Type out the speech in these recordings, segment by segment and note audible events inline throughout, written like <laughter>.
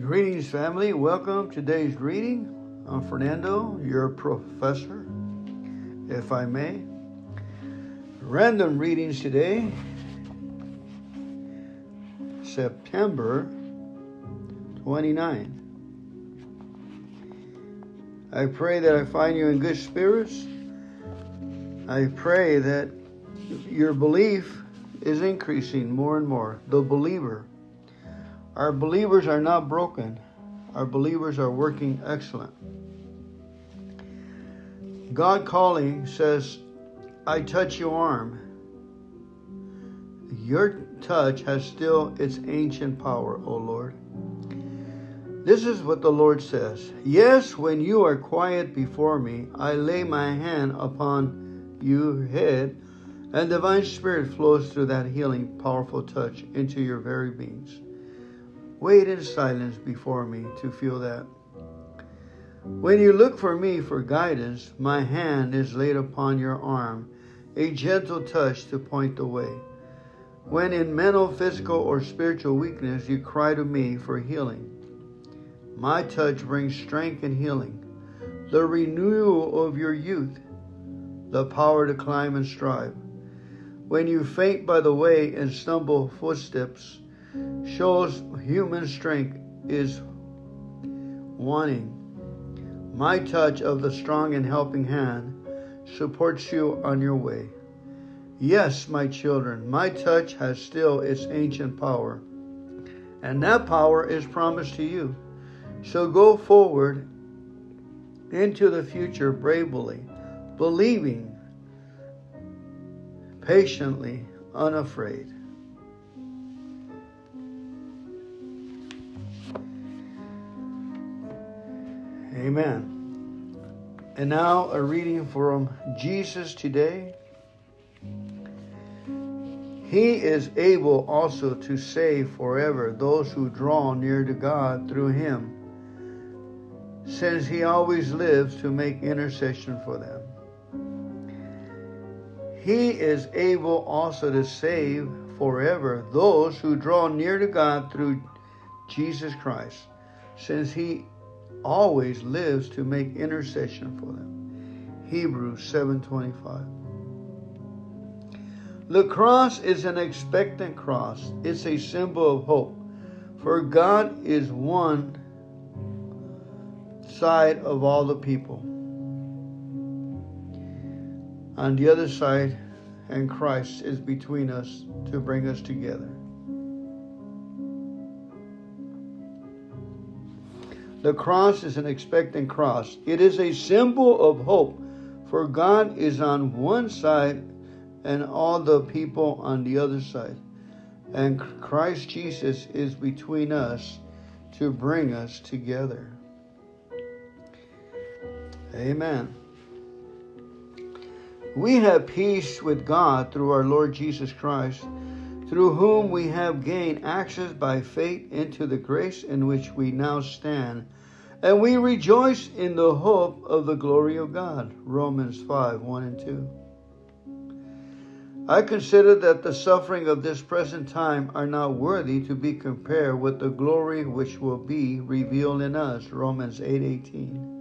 Greetings, family. Welcome to today's reading. I'm Fernando, your professor, if I may. Random readings today, September 29. I pray that I find you in good spirits. I pray that your belief is increasing more and more. The believer. Our believers are not broken. Our believers are working excellent. God calling says, I touch your arm. Your touch has still its ancient power, O Lord. This is what the Lord says Yes, when you are quiet before me, I lay my hand upon your head, and divine spirit flows through that healing, powerful touch into your very beings. Wait in silence before me to feel that. When you look for me for guidance, my hand is laid upon your arm, a gentle touch to point the way. When in mental, physical, or spiritual weakness, you cry to me for healing. My touch brings strength and healing, the renewal of your youth, the power to climb and strive. When you faint by the way and stumble footsteps, shows human strength is wanting. My touch of the strong and helping hand supports you on your way. Yes, my children, my touch has still its ancient power, and that power is promised to you. So go forward into the future bravely, believing, patiently, unafraid. Amen. And now a reading from Jesus today. He is able also to save forever those who draw near to God through him since he always lives to make intercession for them. He is able also to save forever those who draw near to God through Jesus Christ, since he always lives to make intercession for them. Hebrews 7:25. The cross is an expectant cross. It's a symbol of hope. For God is one side of all the people. On the other side, and Christ is between us to bring us together. The cross is an expectant cross. It is a symbol of hope, for God is on one side and all the people on the other side. And Christ Jesus is between us to bring us together. Amen. We have peace with God through our Lord Jesus Christ, through whom we have gained access by faith into the grace in which we now stand. And we rejoice in the hope of the glory of God. Romans 5 1 and 2. I consider that the suffering of this present time are not worthy to be compared with the glory which will be revealed in us. Romans 8 18.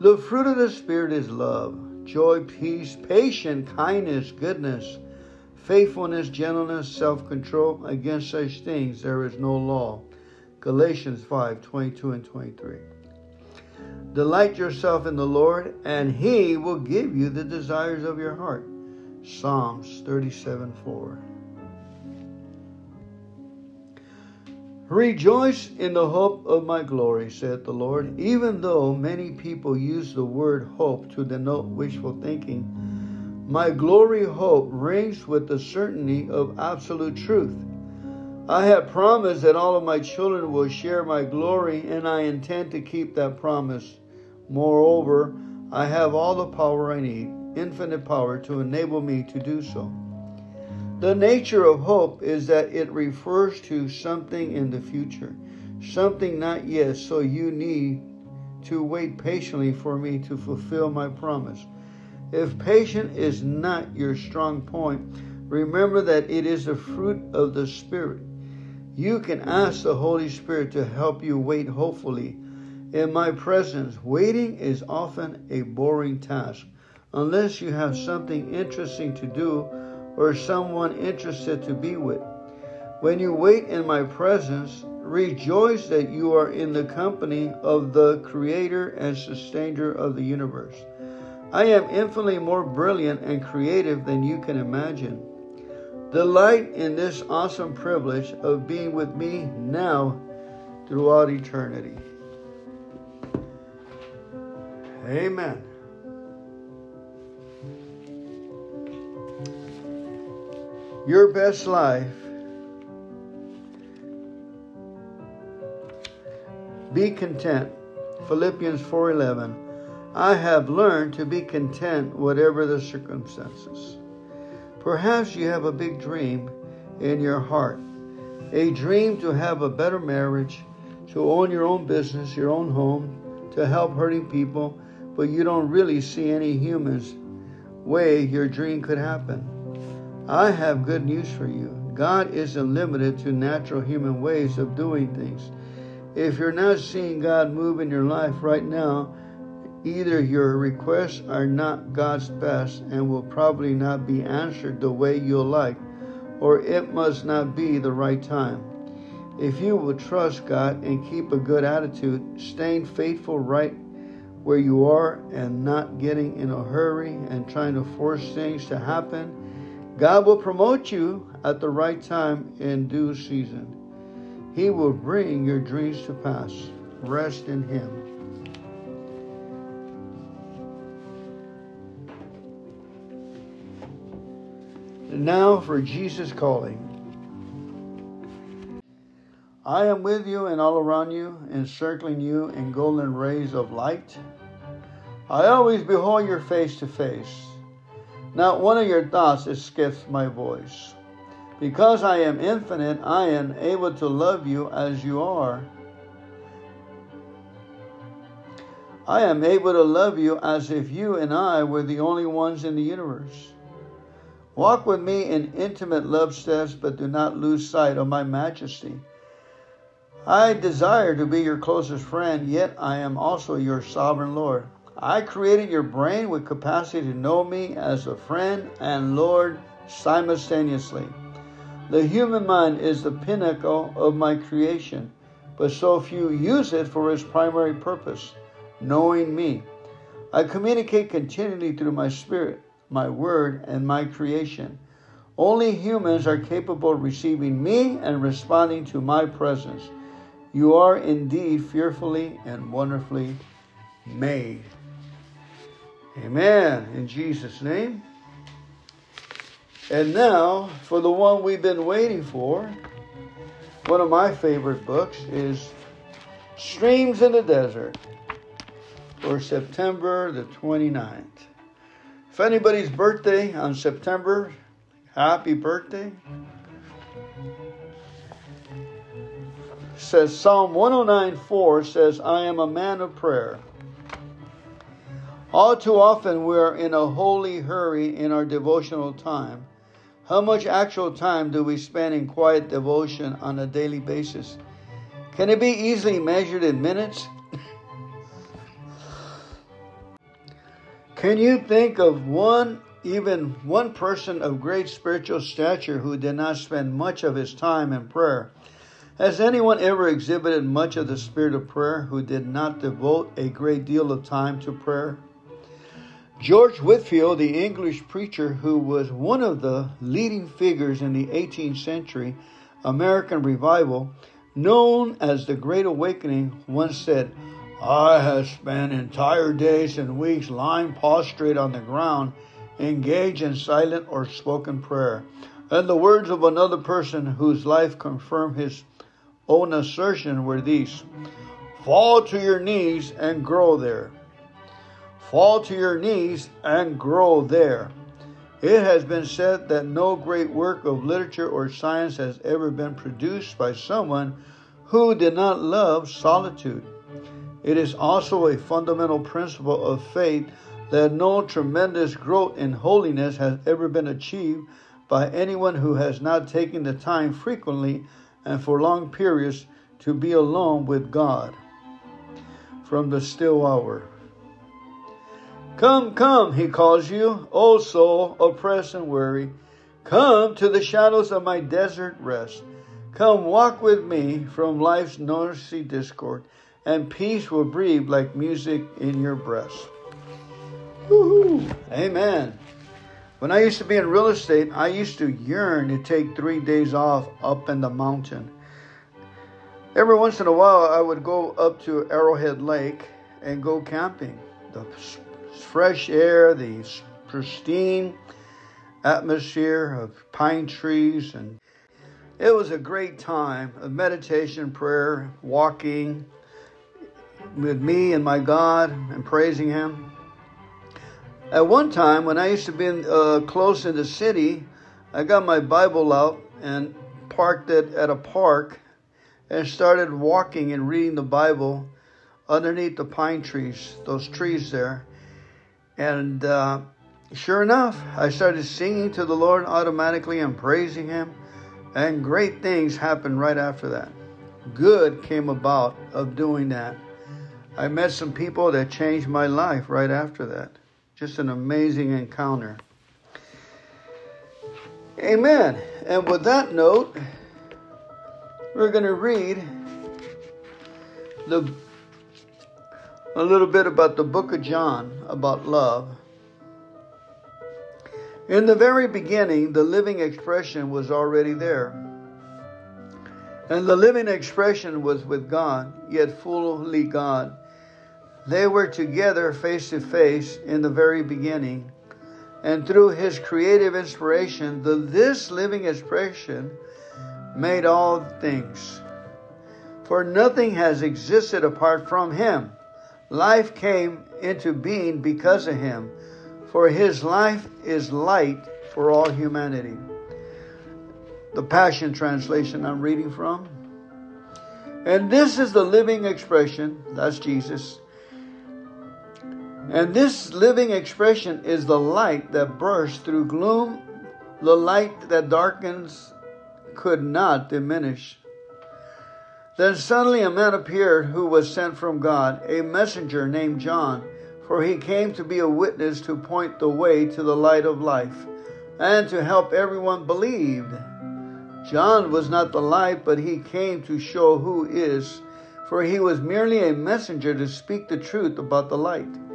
The fruit of the Spirit is love, joy, peace, patience, kindness, goodness, faithfulness, gentleness, self control. Against such things there is no law. Galatians 5 22 and 23. Delight yourself in the Lord, and He will give you the desires of your heart. Psalms 37 4. Rejoice in the hope of my glory, saith the Lord. Even though many people use the word hope to denote wishful thinking, my glory hope rings with the certainty of absolute truth. I have promised that all of my children will share my glory, and I intend to keep that promise. Moreover, I have all the power I need, infinite power, to enable me to do so. The nature of hope is that it refers to something in the future, something not yet, so you need to wait patiently for me to fulfill my promise. If patience is not your strong point, remember that it is a fruit of the Spirit. You can ask the Holy Spirit to help you wait hopefully. In my presence, waiting is often a boring task unless you have something interesting to do or someone interested to be with. When you wait in my presence, rejoice that you are in the company of the Creator and Sustainer of the universe. I am infinitely more brilliant and creative than you can imagine. Delight in this awesome privilege of being with me now throughout eternity. Amen. Your best life. Be content. Philippians 4:11. I have learned to be content whatever the circumstances. Perhaps you have a big dream in your heart. A dream to have a better marriage, to own your own business, your own home, to help hurting people, but you don't really see any humans way your dream could happen. I have good news for you. God isn't limited to natural human ways of doing things. If you're not seeing God move in your life right now, Either your requests are not God's best and will probably not be answered the way you'll like, or it must not be the right time. If you will trust God and keep a good attitude, staying faithful right where you are and not getting in a hurry and trying to force things to happen, God will promote you at the right time in due season. He will bring your dreams to pass. Rest in Him. Now for Jesus calling. I am with you and all around you, encircling you in golden rays of light. I always behold your face to face. Not one of your thoughts escapes my voice. Because I am infinite, I am able to love you as you are. I am able to love you as if you and I were the only ones in the universe. Walk with me in intimate love steps, but do not lose sight of my majesty. I desire to be your closest friend, yet I am also your sovereign Lord. I created your brain with capacity to know me as a friend and Lord simultaneously. The human mind is the pinnacle of my creation, but so few use it for its primary purpose, knowing me. I communicate continually through my spirit my word, and my creation. Only humans are capable of receiving me and responding to my presence. You are indeed fearfully and wonderfully made. Amen. In Jesus' name. And now, for the one we've been waiting for, one of my favorite books is Streams in the Desert for September the 29th. If anybody's birthday on September, happy birthday. Says Psalm 109:4 says, I am a man of prayer. All too often we are in a holy hurry in our devotional time. How much actual time do we spend in quiet devotion on a daily basis? Can it be easily measured in minutes? Can you think of one, even one person of great spiritual stature who did not spend much of his time in prayer? Has anyone ever exhibited much of the spirit of prayer who did not devote a great deal of time to prayer? George Whitefield, the English preacher who was one of the leading figures in the 18th century American revival, known as the Great Awakening, once said, I have spent entire days and weeks lying prostrate on the ground, engaged in silent or spoken prayer. And the words of another person whose life confirmed his own assertion were these Fall to your knees and grow there. Fall to your knees and grow there. It has been said that no great work of literature or science has ever been produced by someone who did not love solitude. It is also a fundamental principle of faith that no tremendous growth in holiness has ever been achieved by anyone who has not taken the time frequently and for long periods to be alone with God from the still hour. Come, come, he calls you, O soul, oppressed and weary. Come to the shadows of my desert rest. Come walk with me from life's noisy discord, and peace will breathe like music in your breast. Woo-hoo. Amen. When I used to be in real estate, I used to yearn to take three days off up in the mountain. Every once in a while, I would go up to Arrowhead Lake and go camping. The fresh air, the pristine atmosphere of pine trees, and it was a great time of meditation, prayer, walking with me and my God and praising Him. At one time, when I used to be in, uh, close in the city, I got my Bible out and parked it at a park and started walking and reading the Bible underneath the pine trees, those trees there. And uh, sure enough, I started singing to the Lord automatically and praising Him, and great things happened right after that. Good came about of doing that. I met some people that changed my life right after that. Just an amazing encounter. Amen. And with that note, we're going to read the a little bit about the book of John, about love. In the very beginning, the living expression was already there. And the living expression was with God, yet fully God. They were together face to face in the very beginning. And through his creative inspiration, the this living expression made all things. For nothing has existed apart from him. Life came into being because of him, for his life is light for all humanity. The Passion Translation I'm reading from. And this is the living expression, that's Jesus. And this living expression is the light that bursts through gloom, the light that darkens could not diminish. Then suddenly a man appeared who was sent from God, a messenger named John, for he came to be a witness to point the way to the light of life, and to help everyone believe. John was not the light, but he came to show who is, for he was merely a messenger to speak the truth about the light.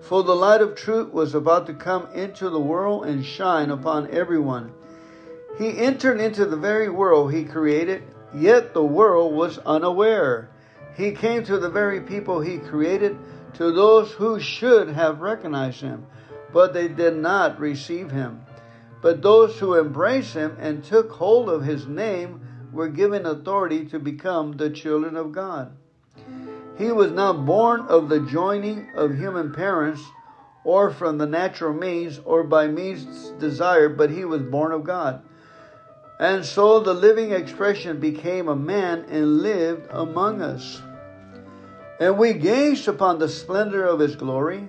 For the light of truth was about to come into the world and shine upon everyone. He entered into the very world he created Yet the world was unaware. He came to the very people he created, to those who should have recognized him, but they did not receive him. But those who embraced him and took hold of his name were given authority to become the children of God. He was not born of the joining of human parents or from the natural means or by means desired, but he was born of God. And so the living expression became a man and lived among us. And we gazed upon the splendor of his glory,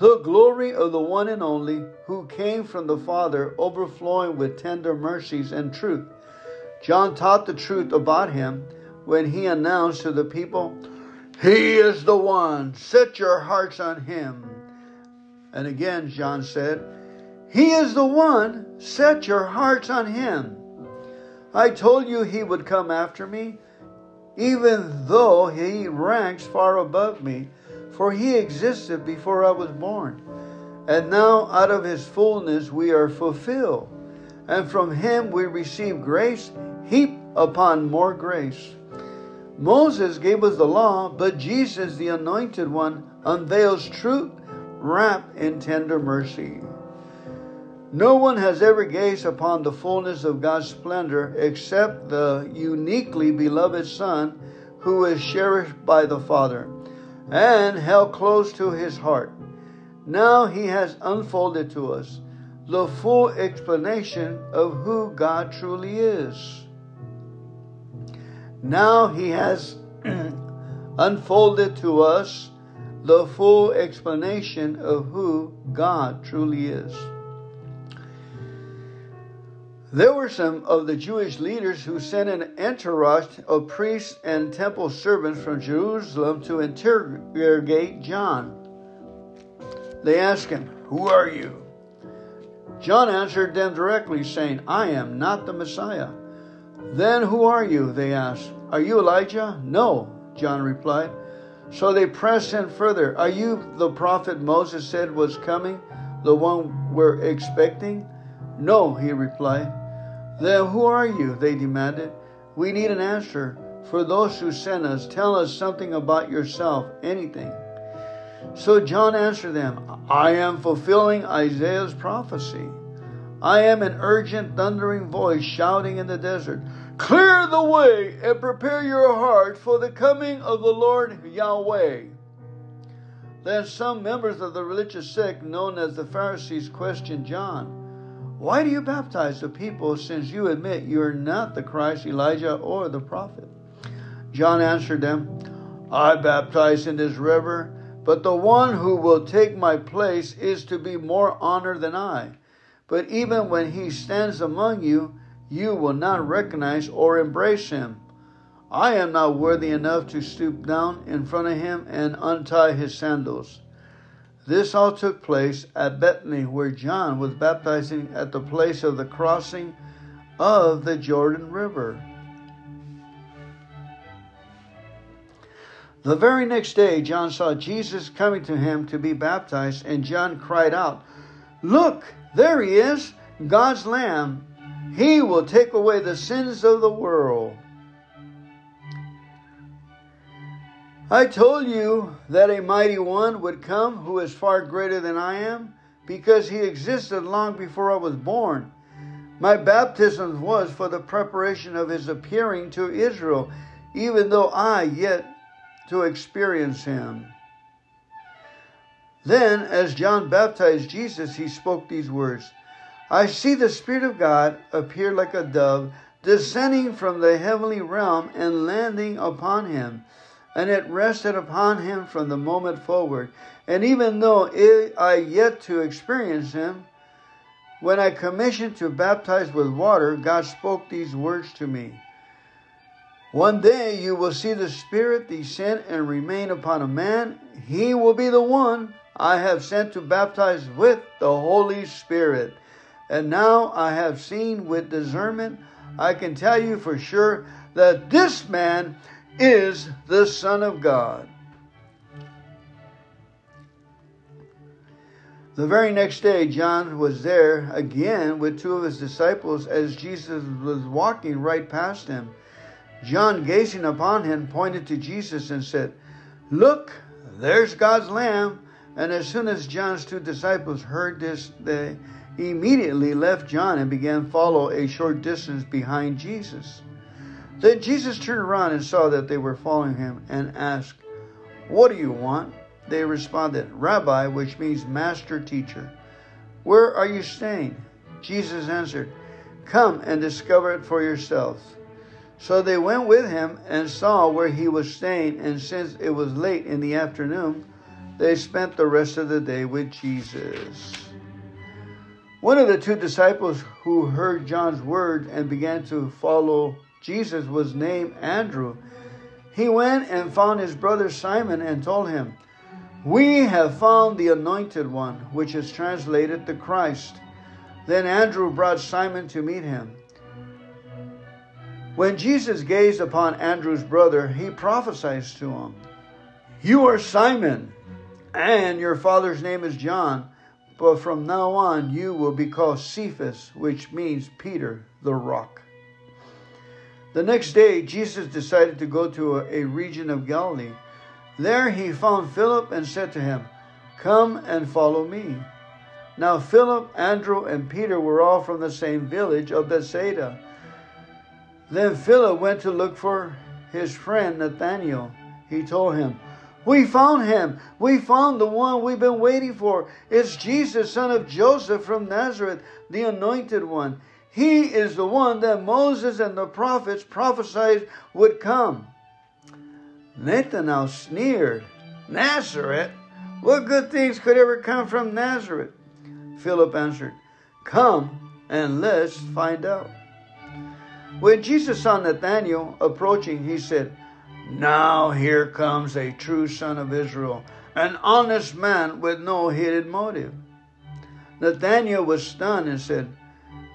the glory of the one and only who came from the Father, overflowing with tender mercies and truth. John taught the truth about him when he announced to the people, He is the one, set your hearts on him. And again, John said, He is the one, set your hearts on him. I told you he would come after me, even though he ranks far above me, for he existed before I was born. And now out of his fullness we are fulfilled, and from him we receive grace heap upon more grace. Moses gave us the law, but Jesus, the anointed one, unveils truth wrapped in tender mercy. No one has ever gazed upon the fullness of God's splendor except the uniquely beloved Son who is cherished by the Father and held close to his heart. Now he has unfolded to us the full explanation of who God truly is. Now he has <clears throat> unfolded to us the full explanation of who God truly is. There were some of the Jewish leaders who sent an entourage of priests and temple servants from Jerusalem to interrogate John. They asked him, Who are you? John answered them directly, saying, I am not the Messiah. Then who are you? They asked. Are you Elijah? No, John replied. So they pressed him further. Are you the prophet Moses said was coming, the one we're expecting? No, he replied. Then who are you? They demanded. We need an answer. For those who sent us, tell us something about yourself, anything. So John answered them, I am fulfilling Isaiah's prophecy. I am an urgent, thundering voice shouting in the desert, Clear the way and prepare your heart for the coming of the Lord Yahweh. Then some members of the religious sect known as the Pharisees questioned John. Why do you baptize the people since you admit you are not the Christ, Elijah, or the prophet? John answered them, I baptize in this river, but the one who will take my place is to be more honored than I. But even when he stands among you, you will not recognize or embrace him. I am not worthy enough to stoop down in front of him and untie his sandals. This all took place at Bethany, where John was baptizing at the place of the crossing of the Jordan River. The very next day, John saw Jesus coming to him to be baptized, and John cried out, Look, there he is, God's Lamb. He will take away the sins of the world. I told you that a mighty one would come who is far greater than I am, because he existed long before I was born. My baptism was for the preparation of his appearing to Israel, even though I yet to experience him. Then, as John baptized Jesus, he spoke these words I see the Spirit of God appear like a dove, descending from the heavenly realm and landing upon him and it rested upon him from the moment forward. And even though I yet to experience him, when I commissioned to baptize with water, God spoke these words to me. One day you will see the Spirit descend and remain upon a man. He will be the one I have sent to baptize with the Holy Spirit. And now I have seen with discernment, I can tell you for sure that this man is the Son of God. The very next day, John was there again with two of his disciples as Jesus was walking right past him. John, gazing upon him, pointed to Jesus and said, Look, there's God's Lamb. And as soon as John's two disciples heard this, they immediately left John and began follow a short distance behind Jesus. Then Jesus turned around and saw that they were following him and asked, What do you want? They responded, Rabbi, which means master teacher. Where are you staying? Jesus answered, Come and discover it for yourselves. So they went with him and saw where he was staying, and since it was late in the afternoon, they spent the rest of the day with Jesus. One of the two disciples who heard John's word and began to follow Jesus was named Andrew. He went and found his brother Simon and told him, We have found the anointed one, which is translated the Christ. Then Andrew brought Simon to meet him. When Jesus gazed upon Andrew's brother, he prophesied to him, You are Simon, and your father's name is John, but from now on you will be called Cephas, which means Peter, the rock. The next day, Jesus decided to go to a, region of Galilee. There he found Philip and said to him, Come and follow me. Now, Philip, Andrew, and Peter were all from the same village of Bethsaida. Then Philip went to look for his friend Nathanael. He told him, We found him. We found the one we've been waiting for. It's Jesus, son of Joseph from Nazareth, the anointed one. He is the one that Moses and the prophets prophesied would come. Nathanael sneered. Nazareth? What good things could ever come from Nazareth? Philip answered, Come and let's find out. When Jesus saw Nathanael approaching, he said, Now here comes a true son of Israel, an honest man with no hidden motive. Nathanael was stunned and said,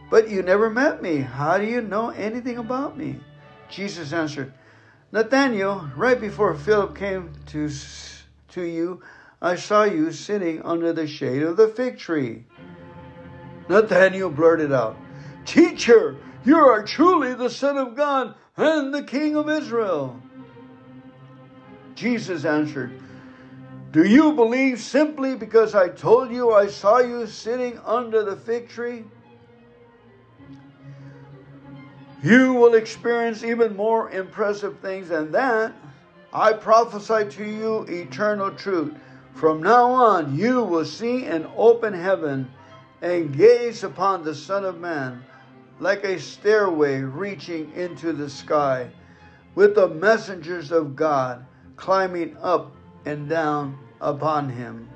But you never met me. How do you know anything about me? Jesus answered, Nathanael, right before Philip came to, to you, I saw you sitting under the shade of the fig tree. Nathanael blurted out, Teacher, you are truly the Son of God and the King of Israel. Jesus answered, Do you believe simply because I told you I saw you sitting under the fig tree? You will experience even more impressive things than that. I prophesy to you eternal truth. From now on, you will see an open heaven and gaze upon the Son of Man like a stairway reaching into the sky, with the messengers of God climbing up and down upon him.